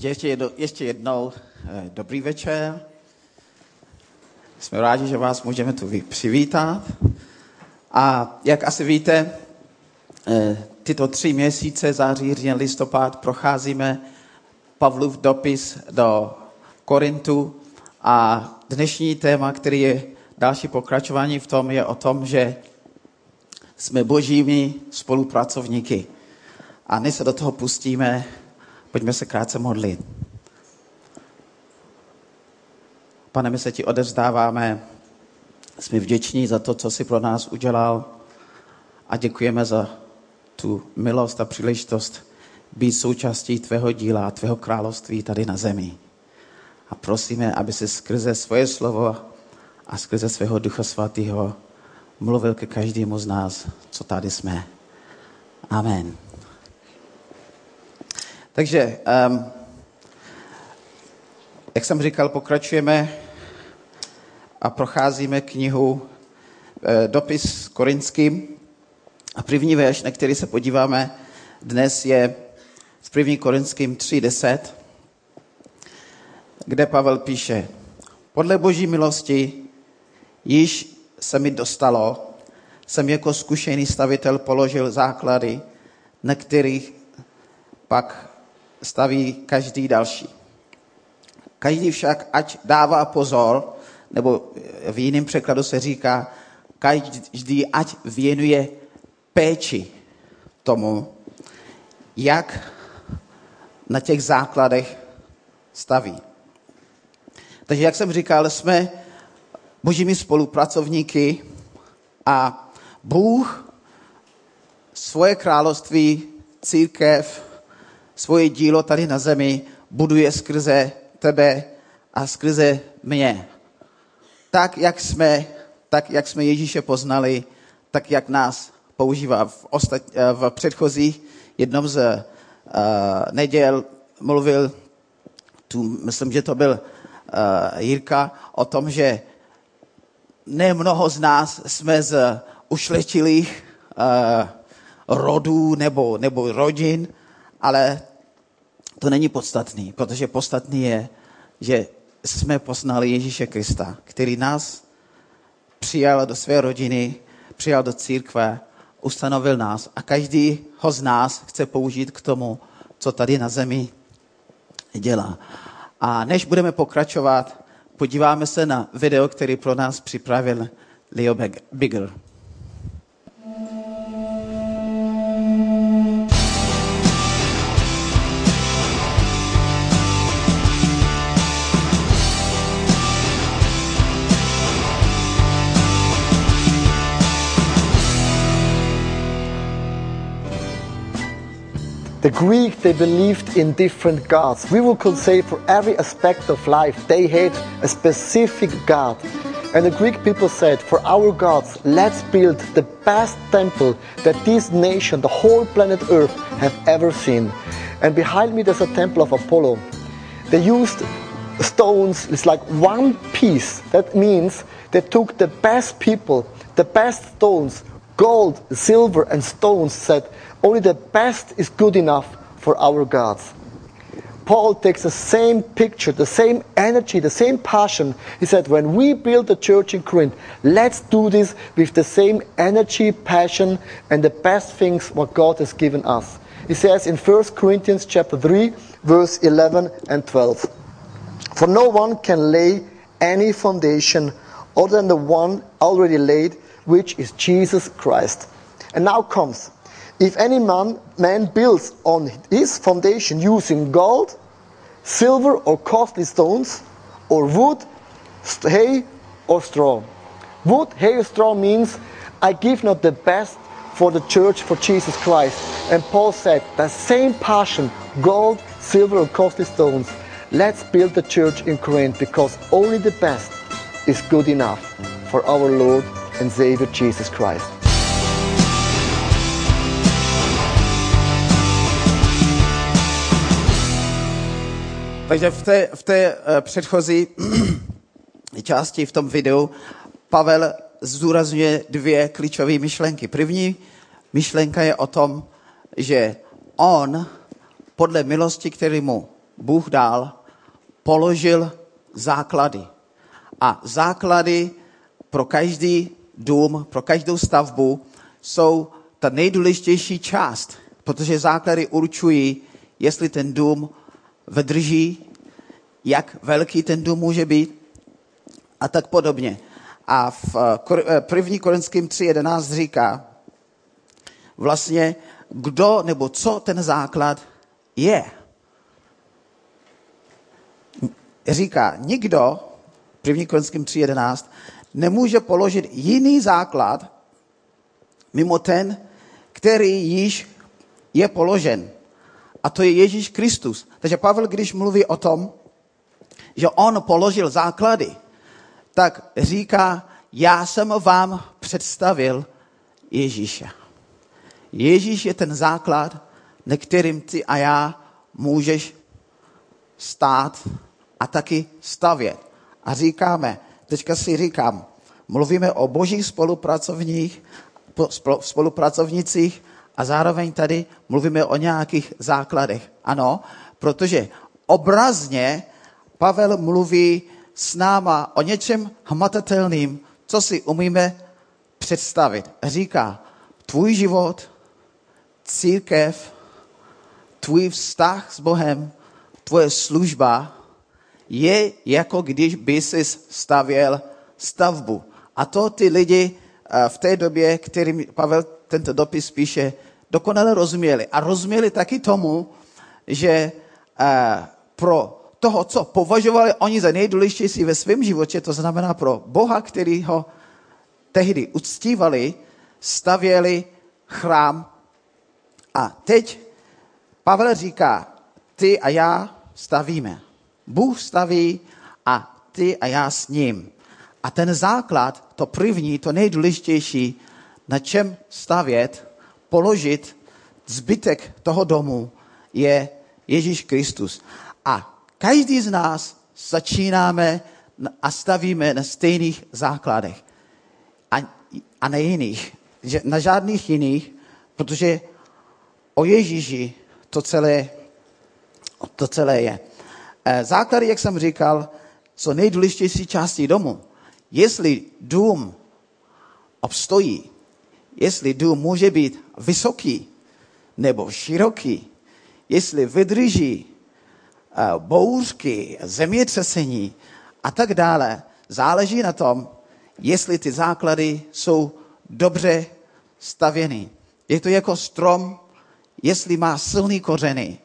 Tak ještě, jedno, ještě jednou eh, dobrý večer. Jsme rádi, že vás můžeme tu přivítat. A jak asi víte, eh, tyto tři měsíce, září, říjen, listopad, procházíme Pavlův dopis do Korintu a dnešní téma, který je další pokračování v tom, je o tom, že jsme božími spolupracovníky. A než se do toho pustíme, pojďme se krátce modlit. Pane, my se ti odevzdáváme, jsme vděční za to, co jsi pro nás udělal a děkujeme za tu milost a příležitost být součástí tvého díla, tvého království tady na zemi. A prosíme, aby se skrze svoje slovo a skrze svého Ducha Svatého mluvil ke každému z nás, co tady jsme. Amen. Takže, um, jak jsem říkal, pokračujeme a procházíme knihu e, Dopis korinským. A první verš, na který se podíváme dnes, je v 1. Korinským 3.10, kde Pavel píše, podle boží milosti již se mi dostalo, jsem jako zkušený stavitel položil základy, na kterých pak staví každý další. Každý však, ať dává pozor, nebo v jiném překladu se říká, každý ať věnuje péči tomu, jak na těch základech staví. Takže, jak jsem říkal, jsme božími spolupracovníky a Bůh svoje království, církev, svoje dílo tady na zemi buduje skrze tebe a skrze mě. Tak, jak jsme, tak, jak jsme Ježíše poznali, tak, jak nás používá. V, ostat, v předchozích jednom z uh, neděl mluvil, tu, myslím, že to byl uh, Jirka, o tom, že ne mnoho z nás jsme z ušletilých uh, rodů nebo, nebo rodin, ale to není podstatný, protože podstatný je, že jsme poznali Ježíše Krista, který nás přijal do své rodiny, přijal do církve, ustanovil nás a každý ho z nás chce použít k tomu, co tady na zemi dělá. A než budeme pokračovat, podíváme se na video, který pro nás připravil Leo Bigger. The Greek, they believed in different gods. We could say for every aspect of life, they had a specific god. And the Greek people said, for our gods, let's build the best temple that this nation, the whole planet Earth, have ever seen. And behind me, there's a temple of Apollo. They used stones, it's like one piece. That means they took the best people, the best stones, gold, silver, and stones, said, only the best is good enough for our gods. Paul takes the same picture, the same energy, the same passion. He said, when we build the church in Corinth, let's do this with the same energy, passion, and the best things what God has given us. He says in 1 Corinthians chapter 3, verse 11 and 12. For no one can lay any foundation other than the one already laid, which is Jesus Christ. And now comes if any man, man builds on his foundation using gold, silver, or costly stones, or wood, hay, or straw. Wood, hay, or straw means I give not the best for the church for Jesus Christ. And Paul said, the same passion, gold, silver, or costly stones. Let's build the church in Corinth because only the best is good enough for our Lord and Savior Jesus Christ. Takže v té, v té uh, předchozí části v tom videu Pavel zdůrazňuje dvě klíčové myšlenky. První myšlenka je o tom, že on podle milosti, který mu Bůh dal, položil základy. A základy pro každý dům, pro každou stavbu jsou ta nejdůležitější část, protože základy určují, jestli ten dům vydrží, jak velký ten dům může být a tak podobně. A v eh, první Korinským 3.11 říká vlastně, kdo nebo co ten základ je. Říká, nikdo, první Korinským 3.11, nemůže položit jiný základ, mimo ten, který již je položen. A to je Ježíš Kristus. Takže Pavel, když mluví o tom, že on položil základy, tak říká, já jsem vám představil Ježíše. Ježíš je ten základ, na kterým ty a já můžeš stát a taky stavět. A říkáme, teďka si říkám, mluvíme o božích spolupracovních, spolupracovnicích a zároveň tady mluvíme o nějakých základech. Ano, protože obrazně Pavel mluví s náma o něčem hmatatelným, co si umíme představit. Říká, tvůj život, církev, tvůj vztah s Bohem, tvoje služba je jako když by si stavěl stavbu. A to ty lidi eh, v té době, kterým Pavel tento dopis píše, dokonale rozuměli. A rozuměli taky tomu, že eh, pro toho, co považovali oni za nejdůležitější ve svém životě, to znamená pro Boha, který ho tehdy uctívali, stavěli chrám. A teď Pavel říká, ty a já stavíme. Bůh staví a ty a já s ním. A ten základ, to první, to nejdůležitější, na čem stavět, položit zbytek toho domu, je Ježíš Kristus. A každý z nás začínáme a stavíme na stejných základech. A, a na jiných. Že na žádných jiných, protože o Ježíši to celé, to celé je. Eh, základy, jak jsem říkal, jsou nejdůležitější části domu. Jestli dům obstojí, jestli dům může být vysoký nebo široký, jestli vydrží Eh, bouřky, zemětřesení a tak dále, záleží na tom, jestli ty základy jsou dobře stavěny. Je to jako strom, jestli má silný kořeny,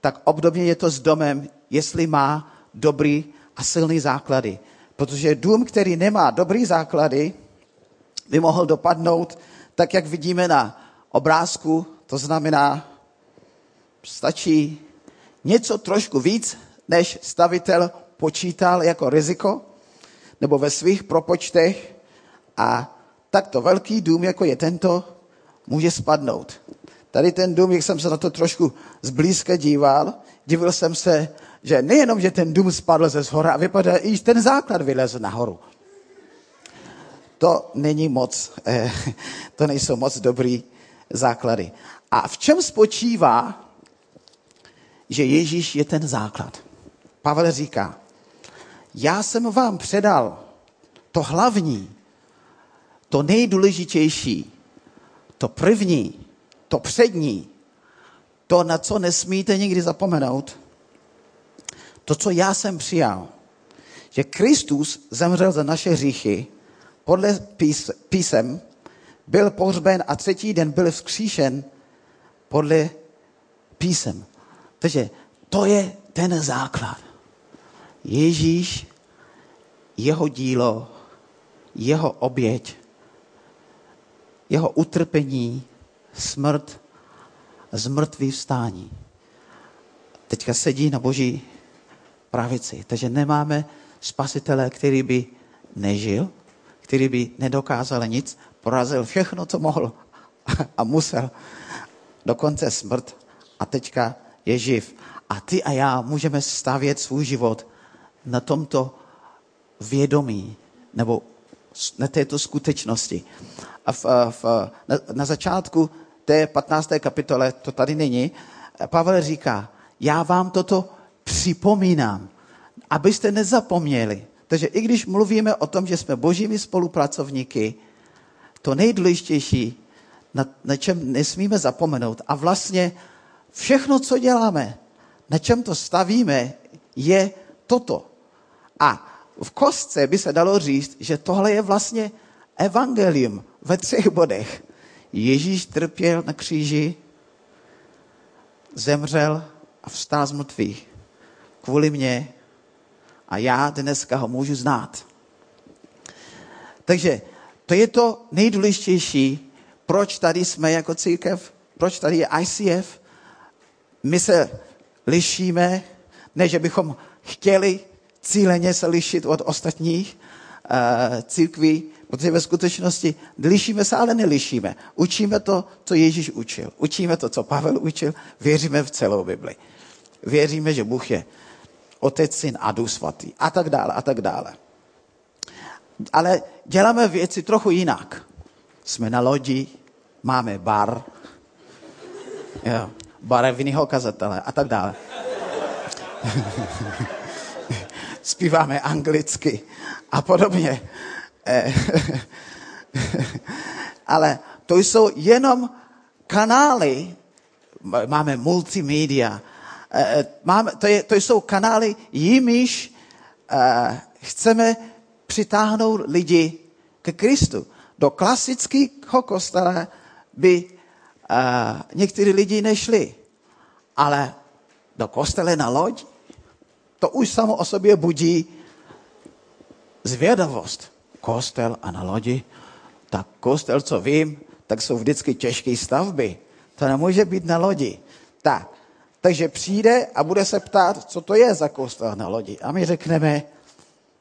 tak obdobně je to s domem, jestli má dobrý a silný základy. Protože dům, který nemá dobrý základy, by mohl dopadnout tak, jak vidíme na obrázku, to znamená, stačí něco trošku víc, než stavitel počítal jako riziko, nebo ve svých propočtech a takto velký dům, jako je tento, může spadnout. Tady ten dům, jak jsem se na to trošku zblízka díval, divil jsem se, že nejenom, že ten dům spadl ze zhora, a vypadá, i ten základ vylez nahoru. To není moc, eh, to nejsou moc dobrý základy. A v čem spočívá že Ježíš je ten základ. Pavel říká, já jsem vám předal to hlavní, to nejdůležitější, to první, to přední, to, na co nesmíte nikdy zapomenout, to, co já jsem přijal, že Kristus zemřel za naše hříchy, podle pís, písem, byl pohřben a třetí den byl vzkříšen podle písem. Takže to je ten základ. Ježíš, jeho dílo, jeho oběť, jeho utrpení, smrt, zmrtvý vstání. Teďka sedí na boží pravici. Takže nemáme spasitele, který by nežil, který by nedokázal nic, porazil všechno, co mohl a musel, dokonce smrt. A teďka je živ. A ty a já můžeme stavět svůj život na tomto vědomí nebo na této skutečnosti. A v, v, na, na začátku té 15. kapitole, to tady není, Pavel říká, já vám toto připomínám, abyste nezapomněli. Takže i když mluvíme o tom, že jsme božími spolupracovníky, to nejdůležitější, na, na čem nesmíme zapomenout, a vlastně všechno, co děláme, na čem to stavíme, je toto. A v kostce by se dalo říct, že tohle je vlastně evangelium ve třech bodech. Ježíš trpěl na kříži, zemřel a vstal z mrtvých kvůli mně a já dneska ho můžu znát. Takže to je to nejdůležitější, proč tady jsme jako církev, proč tady je ICF. My se lišíme, ne, že bychom chtěli cíleně se lišit od ostatních uh, církví, protože ve skutečnosti lišíme se, ale nelišíme. Učíme to, co Ježíš učil. Učíme to, co Pavel učil. Věříme v celou Bibli. Věříme, že Bůh je Otec, Syn a Duch Svatý. A tak dále, a tak dále. Ale děláme věci trochu jinak. Jsme na lodi, máme bar, jo, barevného kazatele a tak dále. Zpíváme anglicky a podobně. Eh, ale to jsou jenom kanály, máme multimédia, eh, máme, to, je, to jsou kanály, jimiž eh, chceme přitáhnout lidi ke Kristu. Do klasického kostela by někteří lidi nešli, ale do kostele na loď, to už samo o sobě budí zvědavost kostel a na lodi, tak kostel, co vím, tak jsou vždycky těžké stavby. To nemůže být na lodi. Tak, takže přijde a bude se ptát, co to je za kostel na lodi. A my řekneme,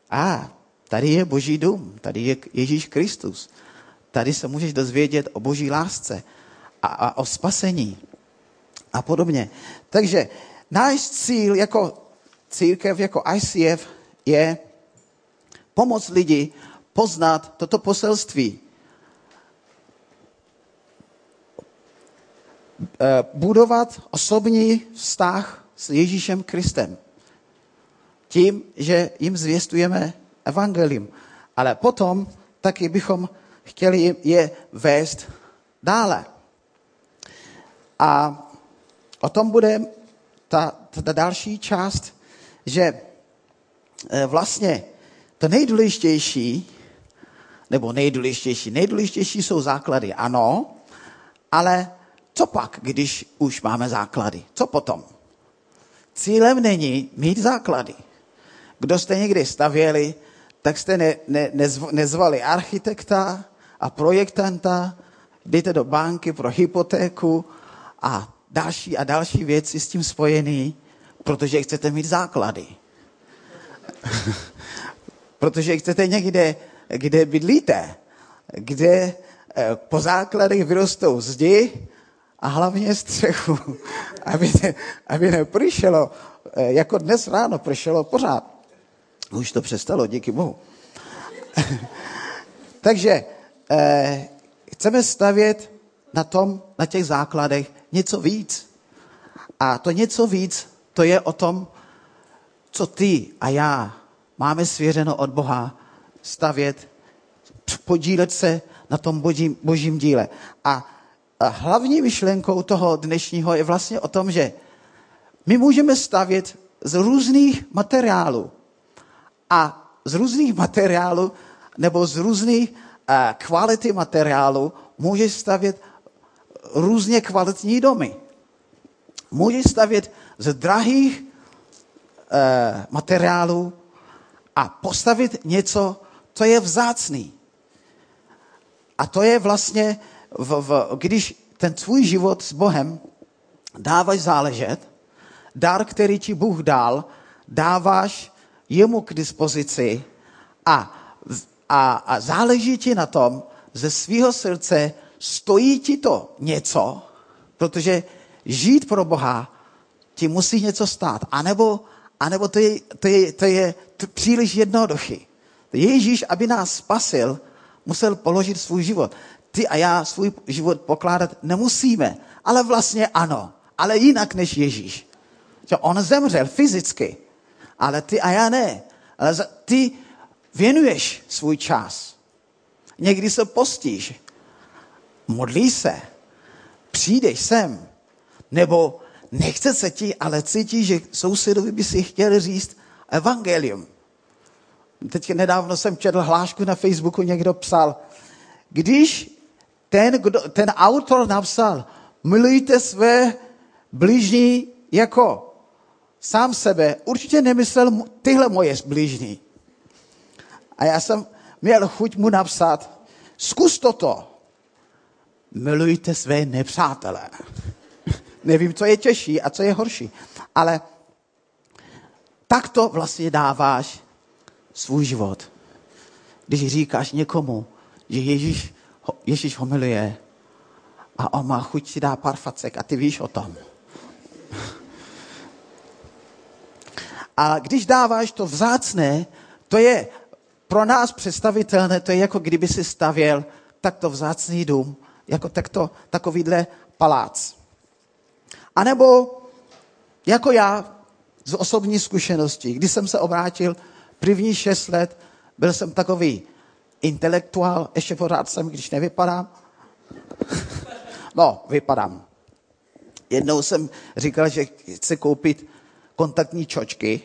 a tady je boží dům, tady je Ježíš Kristus. Tady se můžeš dozvědět o boží lásce a, a o spasení a podobně. Takže náš cíl jako církev, jako ICF je pomoct lidi poznat toto poselství. Eh, budovat osobní vztah s Ježíšem Kristem. Tím, že jim zvěstujeme evangelium. Ale potom taky bychom chtěli je vést dále. A o tom bude ta, ta další část, že eh, vlastně to nejdůležitější nebo nejdůležitější. Nejdůležitější jsou základy, ano, ale co pak, když už máme základy? Co potom? Cílem není mít základy. Kdo jste někdy stavěli, tak jste ne, ne, nezv, nezvali architekta a projektanta, jdete do banky pro hypotéku a další a další věci s tím spojený, protože chcete mít základy. protože chcete někde kde bydlíte, kde eh, po základech vyrostou zdi a hlavně střechu, aby, ne, aby nepršelo, eh, jako dnes ráno pršelo pořád. Už to přestalo, díky bohu. Takže eh, chceme stavět na tom, na těch základech něco víc. A to něco víc, to je o tom, co ty a já máme svěřeno od Boha stavět, podílet se na tom božím, božím díle. A, a hlavní myšlenkou toho dnešního je vlastně o tom, že my můžeme stavět z různých materiálů. A z různých materiálů nebo z různých uh, kvality materiálu můžeš stavět různě kvalitní domy. Můžeš stavět z drahých uh, materiálů a postavit něco, co je vzácný. A to je vlastně, v, v, když ten tvůj život s Bohem dáváš záležet, dar, který ti Bůh dal, dáváš jemu k dispozici a, a, a záleží ti na tom, ze svého srdce stojí ti to něco, protože žít pro Boha ti musí něco stát. A nebo, a nebo to je, to je, to je příliš jednoduchý. Ježíš, aby nás spasil, musel položit svůj život. Ty a já svůj život pokládat nemusíme, ale vlastně ano, ale jinak než Ježíš. Že on zemřel fyzicky, ale ty a já ne. Ale ty věnuješ svůj čas. Někdy se postíš, modlíš se, přijdeš sem, nebo nechce se ti, ale cítíš, že sousedovi by si chtěl říct evangelium. Teď nedávno jsem četl hlášku na Facebooku, někdo psal, když ten, kdo, ten autor napsal, milujte své blížní jako sám sebe, určitě nemyslel tyhle moje blížní. A já jsem měl chuť mu napsat, zkus toto, milujte své nepřátelé. Nevím, co je těžší a co je horší, ale takto vlastně dáváš svůj život. Když říkáš někomu, že Ježíš, Ježíš ho miluje a on má chuť si dá pár facek a ty víš o tom. A když dáváš to vzácné, to je pro nás představitelné, to je jako kdyby si stavěl takto vzácný dům, jako takto, takovýhle palác. A nebo jako já z osobní zkušenosti, když jsem se obrátil první šest let, byl jsem takový intelektuál, ještě pořád jsem, když nevypadám. No, vypadám. Jednou jsem říkal, že chci koupit kontaktní čočky,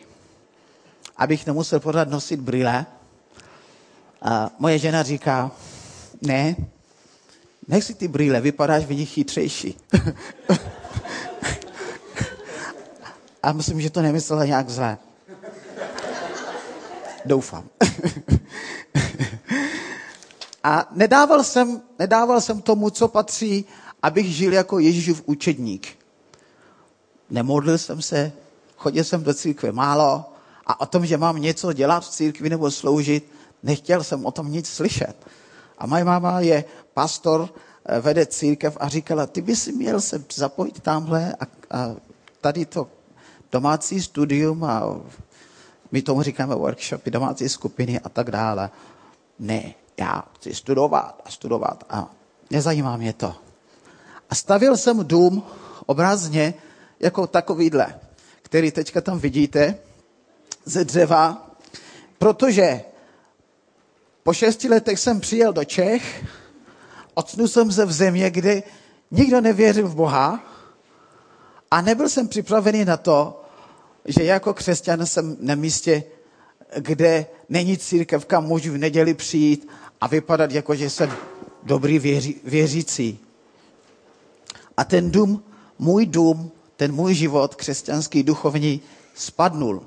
abych nemusel pořád nosit brýle. A moje žena říká, ne, nech si ty brýle, vypadáš vidí chytřejší. A myslím, že to nemyslela nějak zlé. Doufám. A nedával jsem, nedával jsem tomu, co patří, abych žil jako Ježíšův učedník. Nemodlil jsem se, chodil jsem do církve málo a o tom, že mám něco dělat v církvi nebo sloužit, nechtěl jsem o tom nic slyšet. A moje máma je pastor, eh, vede církev a říkala, ty bys měl se zapojit tamhle a, a tady to domácí studium a my tomu říkáme workshopy, domácí skupiny a tak dále. Ne, já chci studovat a studovat a nezajímá mě to. A stavil jsem dům obrazně jako takovýhle, který teďka tam vidíte, ze dřeva, protože po šesti letech jsem přijel do Čech, ocnul jsem se v země, kde nikdo nevěřil v Boha a nebyl jsem připravený na to, že jako křesťan jsem na místě, kde není církev, kam můžu v neděli přijít a vypadat jako, že jsem dobrý věří, věřící. A ten dům, můj dům, ten můj život křesťanský, duchovní, spadnul.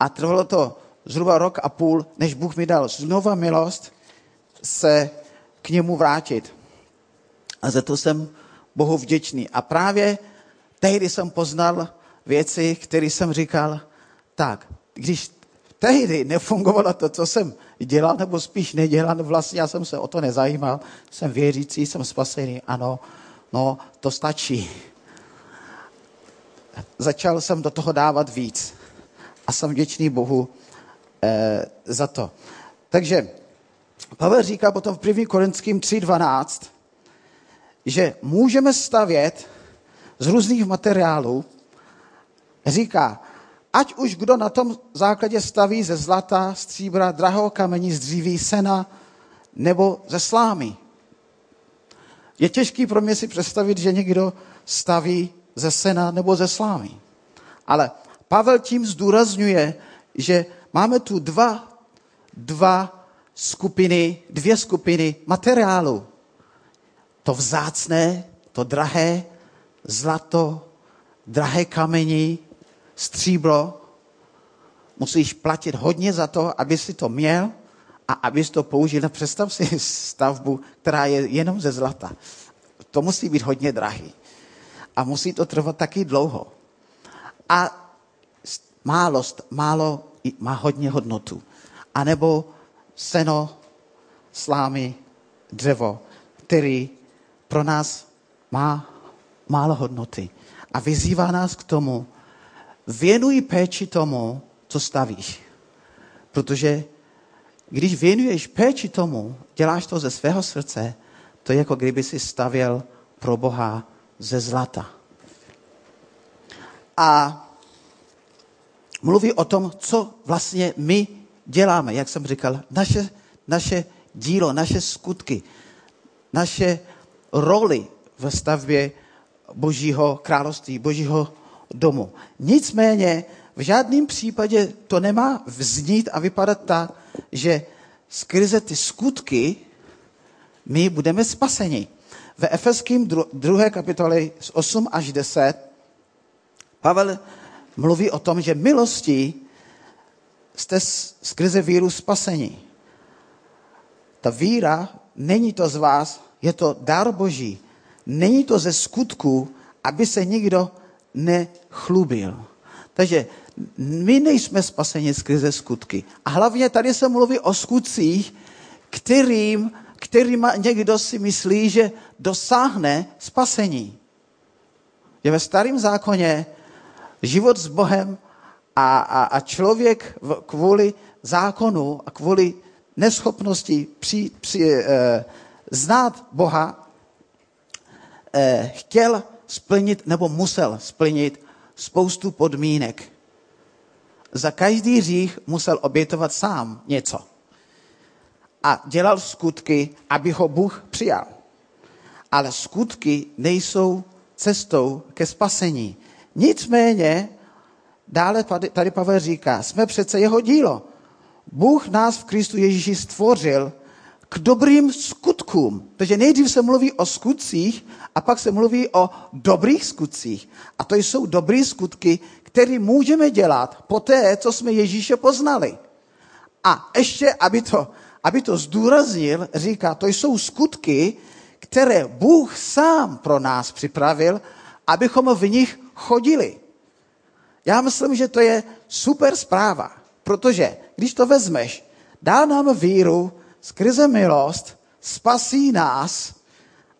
A trvalo to zhruba rok a půl, než Bůh mi dal znova milost se k němu vrátit. A za to jsem Bohu vděčný. A právě tehdy jsem poznal věci, které jsem říkal, tak, když tehdy nefungovalo to, co jsem dělal, nebo spíš nedělal, vlastně já jsem se o to nezajímal, jsem věřící, jsem spasený, ano, no, to stačí. Začal jsem do toho dávat víc a jsem vděčný Bohu eh, za to. Takže Pavel říká potom v 1. Korinským 3.12, že můžeme stavět z různých materiálů, říká, ať už kdo na tom základě staví ze zlata, stříbra, drahého kamení, z dříví, sena nebo ze slámy. Je těžký pro mě si představit, že někdo staví ze sena nebo ze slámy. Ale Pavel tím zdůrazňuje, že máme tu dva, dva skupiny, dvě skupiny materiálu. To vzácné, to drahé, zlato, drahé kamení, stříbro. Musíš platit hodně za to, aby si to měl a abys to použil. Představ si stavbu, která je jenom ze zlata. To musí být hodně drahý. A musí to trvat taky dlouho. A málo, málo má hodně hodnotu. A nebo seno, slámy, dřevo, který pro nás má málo hodnoty. A vyzývá nás k tomu, věnuj péči tomu, co stavíš. Protože když věnuješ péči tomu, děláš to ze svého srdce, to je jako kdyby si stavěl pro Boha ze zlata. A mluví o tom, co vlastně my děláme, jak jsem říkal, naše, naše dílo, naše skutky, naše roli v stavbě Božího království, Božího domu. Nicméně v žádném případě to nemá vznít a vypadat tak, že skrze ty skutky my budeme spaseni. Ve Efeským druhé kapitole z 8 až 10 Pavel mluví o tom, že milostí jste skrze víru spaseni. Ta víra není to z vás, je to dar Boží. Není to ze skutku, aby se nikdo nechlubil. Takže my nejsme spaseni skrze skutky. A hlavně tady se mluví o skutcích, kterým, kterým někdo si myslí, že dosáhne spasení. Je ve starém zákoně život s Bohem a, a, a člověk v, kvůli zákonu a kvůli neschopnosti při, při, eh, znát Boha eh, chtěl splnit nebo musel splnit spoustu podmínek. Za každý hřích musel obětovat sám něco. A dělal skutky, aby ho Bůh přijal. Ale skutky nejsou cestou ke spasení. Nicméně, dále tady Pavel říká, jsme přece jeho dílo. Bůh nás v Kristu Ježíši stvořil k dobrým skutkům. Takže nejdřív se mluví o skutcích a pak se mluví o dobrých skutcích. A to jsou dobré skutky, které můžeme dělat po té, co jsme Ježíše poznali. A ještě, aby to, aby to zdůraznil, říká, to jsou skutky, které Bůh sám pro nás připravil, abychom v nich chodili. Já myslím, že to je super zpráva, protože když to vezmeš, dá nám víru, skrze milost, spasí nás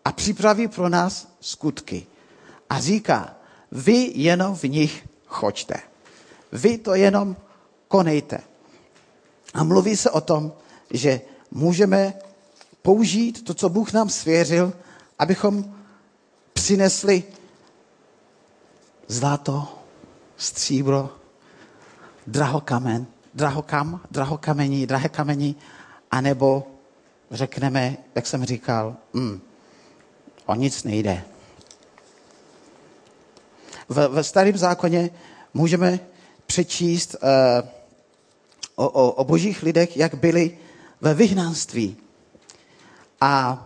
a připraví pro nás skutky. A říká, vy jenom v nich choďte. Vy to jenom konejte. A mluví se o tom, že můžeme použít to, co Bůh nám svěřil, abychom přinesli zlato, stříbro, drahokamen, drahokam, drahokamení, drahé kamení, anebo řekneme, jak jsem říkal, mm, o nic nejde. V, v starém zákoně můžeme přečíst uh, o, o, o božích lidech, jak byli ve vyhnanství. A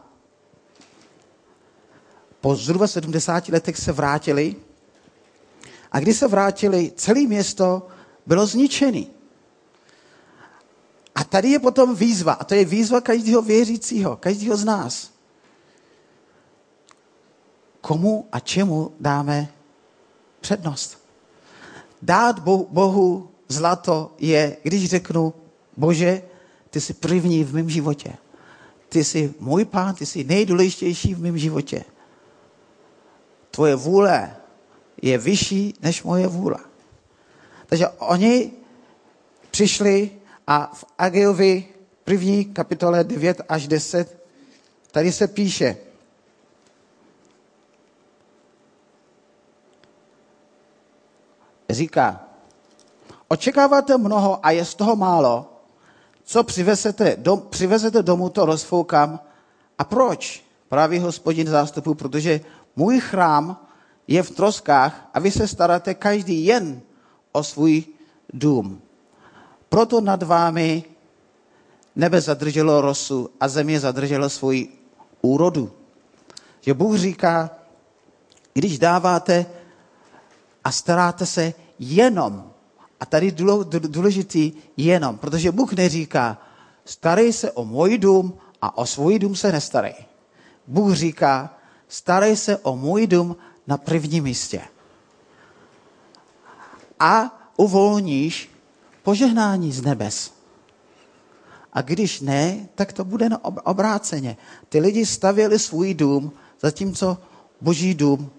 po zhruba 70 letech se vrátili a když se vrátili, celé město bylo zničené. A tady je potom výzva, a to je výzva každého věřícího, každého z nás. Komu a čemu dáme přednost? Dát Bohu zlato je, když řeknu, Bože, ty jsi první v mém životě. Ty jsi můj pán, ty jsi nejdůležitější v mém životě. Tvoje vůle je vyšší než moje vůle. Takže oni přišli a v Ageovi první kapitole 9 až 10 tady se píše, říká, očekáváte mnoho a je z toho málo, co přivezete, dom, přivezete domů, to rozfoukám. A proč? Právě hospodin zástupu, protože můj chrám je v troskách a vy se staráte každý jen o svůj dům. Proto nad vámi nebe zadrželo rosu a země zadrželo svůj úrodu. Že Bůh říká, když dáváte a staráte se jenom, a tady důležitý jenom, protože Bůh neříká, starej se o můj dům a o svůj dům se nestarej. Bůh říká, starej se o můj dům na prvním místě. A uvolníš požehnání z nebes. A když ne, tak to bude obráceně. Ty lidi stavěli svůj dům, zatímco boží dům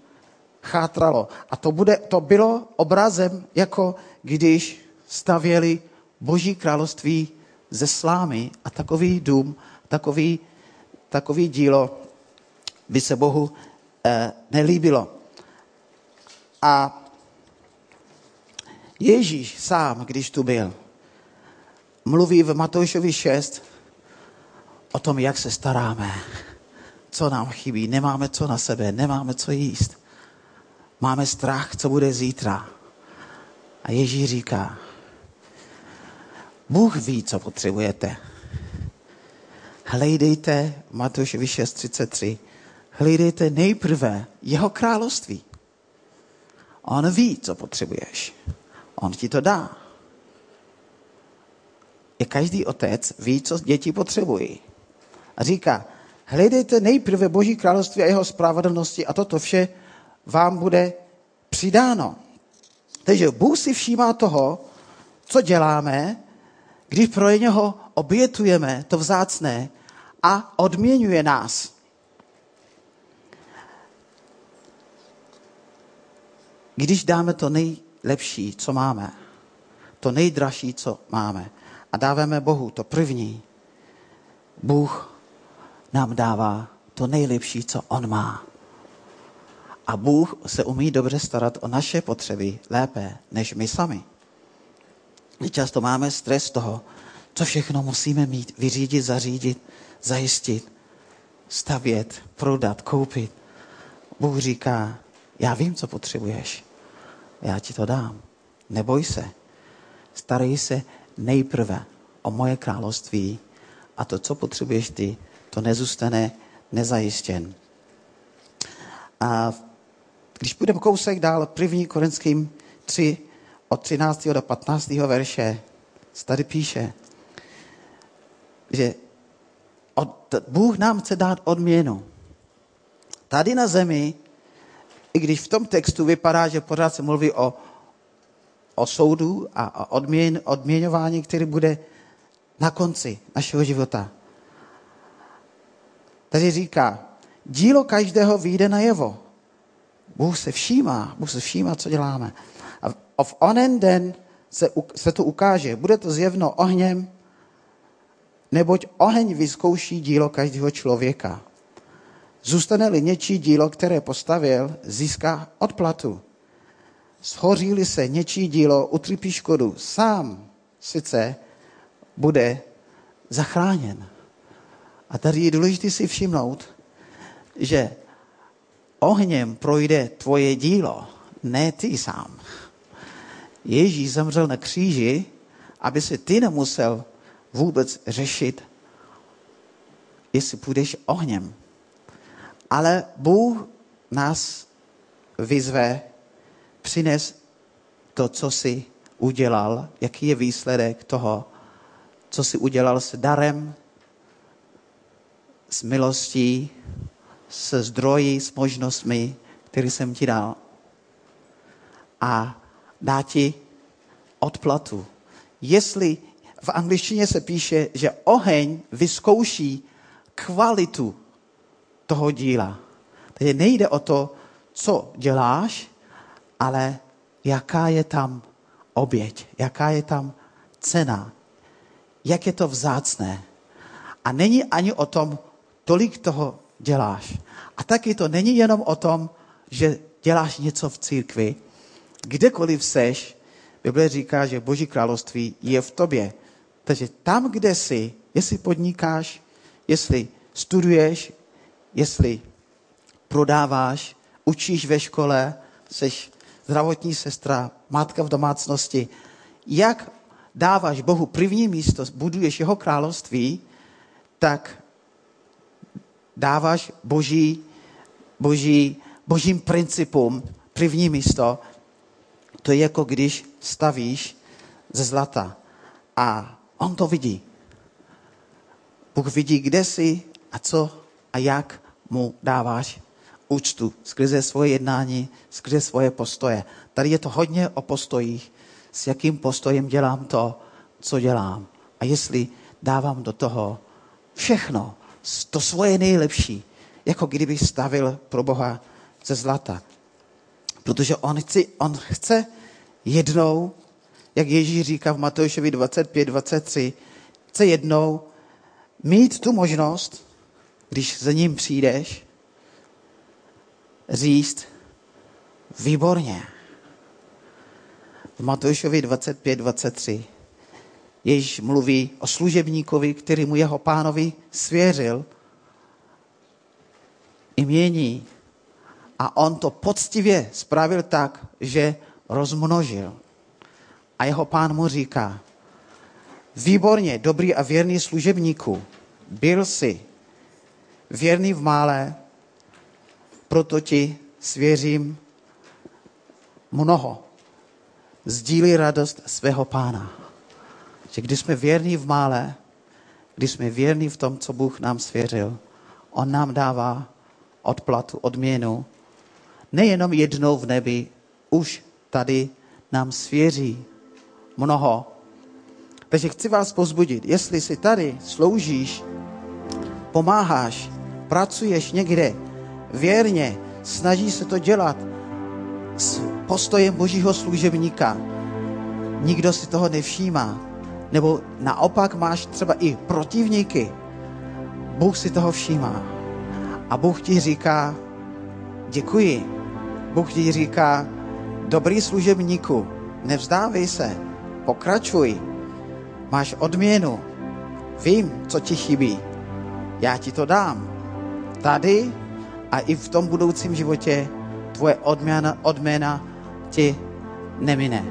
chátralo. A to, bude, to bylo obrazem, jako když stavěli boží království ze slámy a takový dům, takový, takový dílo by se Bohu eh, nelíbilo. A Ježíš sám, když tu byl, mluví v Matoušovi 6 o tom, jak se staráme, co nám chybí, nemáme co na sebe, nemáme co jíst. Máme strach, co bude zítra. A Ježíš říká, Bůh ví, co potřebujete. Hlejdejte, Matoušovi 6.33, hlejdejte nejprve jeho království. On ví, co potřebuješ. On ti to dá. I každý otec ví, co děti potřebují. A říká, hledejte nejprve Boží království a jeho spravedlnosti a toto vše vám bude přidáno. Takže Bůh si všímá toho, co děláme, když pro něho obětujeme to vzácné a odměňuje nás. Když dáme to nejlepší, co máme, to nejdražší, co máme, a dáváme Bohu to první, Bůh nám dává to nejlepší, co On má. A Bůh se umí dobře starat o naše potřeby lépe než my sami. My často máme stres toho, co všechno musíme mít, vyřídit, zařídit, zajistit, stavět, prodat, koupit. Bůh říká, já vím, co potřebuješ. Já ti to dám. Neboj se. Starej se nejprve o moje království a to, co potřebuješ ty, to nezůstane nezajistěn. A když půjdeme kousek dál, první Korinským 3, od 13. do 15. verše, tady píše, že od, Bůh nám chce dát odměnu. Tady na zemi, i když v tom textu vypadá, že pořád se mluví o, o soudu a o odměn, odměňování, který bude na konci našeho života. Tady říká, dílo každého vyjde na jevo. Bůh se všímá, Bůh se všímá, co děláme. A v onen den se, se to ukáže. Bude to zjevno ohněm, neboť oheň vyzkouší dílo každého člověka. Zůstane-li něčí dílo, které postavil, získá odplatu. Shoří-li se něčí dílo, utrpí škodu. Sám sice bude zachráněn. A tady je důležité si všimnout, že ohněm projde tvoje dílo, ne ty sám. Ježíš zemřel na kříži, aby si ty nemusel vůbec řešit, jestli půjdeš ohněm. Ale Bůh nás vyzve, přines to, co si udělal, jaký je výsledek toho, co si udělal s darem, s milostí, se zdroji, s možnostmi, které jsem ti dal. A dá ti odplatu. Jestli v angličtině se píše, že oheň vyzkouší kvalitu toho díla. Takže nejde o to, co děláš, ale jaká je tam oběť, jaká je tam cena, jak je to vzácné. A není ani o tom, tolik toho děláš. A taky to není jenom o tom, že děláš něco v církvi. Kdekoliv seš, Bible říká, že Boží království je v tobě. Takže tam, kde jsi, jestli podnikáš, jestli studuješ, jestli prodáváš, učíš ve škole, jsi zdravotní sestra, matka v domácnosti, jak dáváš Bohu první místo, buduješ jeho království, tak dáváš boží, boží, božím principům první místo. To je jako když stavíš ze zlata a on to vidí. Bůh vidí, kde jsi a co a jak mu dáváš účtu skrze svoje jednání, skrze svoje postoje. Tady je to hodně o postojích, s jakým postojem dělám to, co dělám. A jestli dávám do toho všechno, to svoje nejlepší, jako kdyby stavil pro Boha ze zlata. Protože on chce, on chce jednou, jak Ježíš říká v Matoušovi 25, 23, chce jednou mít tu možnost, když za ním přijdeš, říct, výborně, v Matoušovi 25, 23. Ježíš mluví o služebníkovi, který mu jeho pánovi svěřil imění. A on to poctivě spravil tak, že rozmnožil. A jeho pán mu říká, výborně, dobrý a věrný služebníku, byl jsi věrný v mále, proto ti svěřím mnoho. Sdílí radost svého pána. Že když jsme věrní v mále, když jsme věrní v tom, co Bůh nám svěřil, On nám dává odplatu, odměnu. Nejenom jednou v nebi, už tady nám svěří mnoho. Takže chci vás pozbudit, jestli si tady sloužíš, pomáháš, pracuješ někde věrně, snaží se to dělat s postojem božího služebníka, nikdo si toho nevšímá, nebo naopak máš třeba i protivníky, Bůh si toho všímá. A Bůh ti říká, děkuji. Bůh ti říká, dobrý služebníku, nevzdávej se, pokračuj, máš odměnu, vím, co ti chybí, já ti to dám. Tady a i v tom budoucím životě tvoje odměna, odměna ti nemine.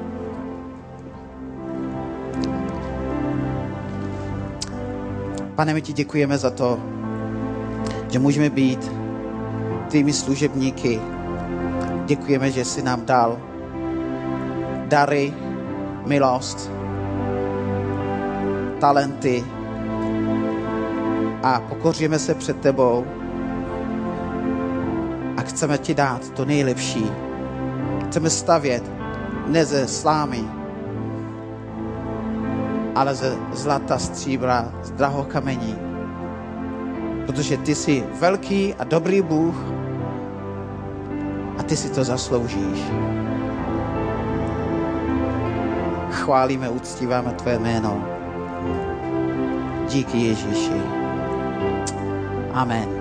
Pane, my ti děkujeme za to, že můžeme být tvými služebníky. Děkujeme, že jsi nám dal dary, milost, talenty a pokoříme se před tebou chceme ti dát to nejlepší. Chceme stavět ne ze slámy, ale ze zlata, stříbra, z drahokamení. Protože ty jsi velký a dobrý Bůh a ty si to zasloužíš. Chválíme, uctíváme tvé jméno. Díky Ježíši. Amen.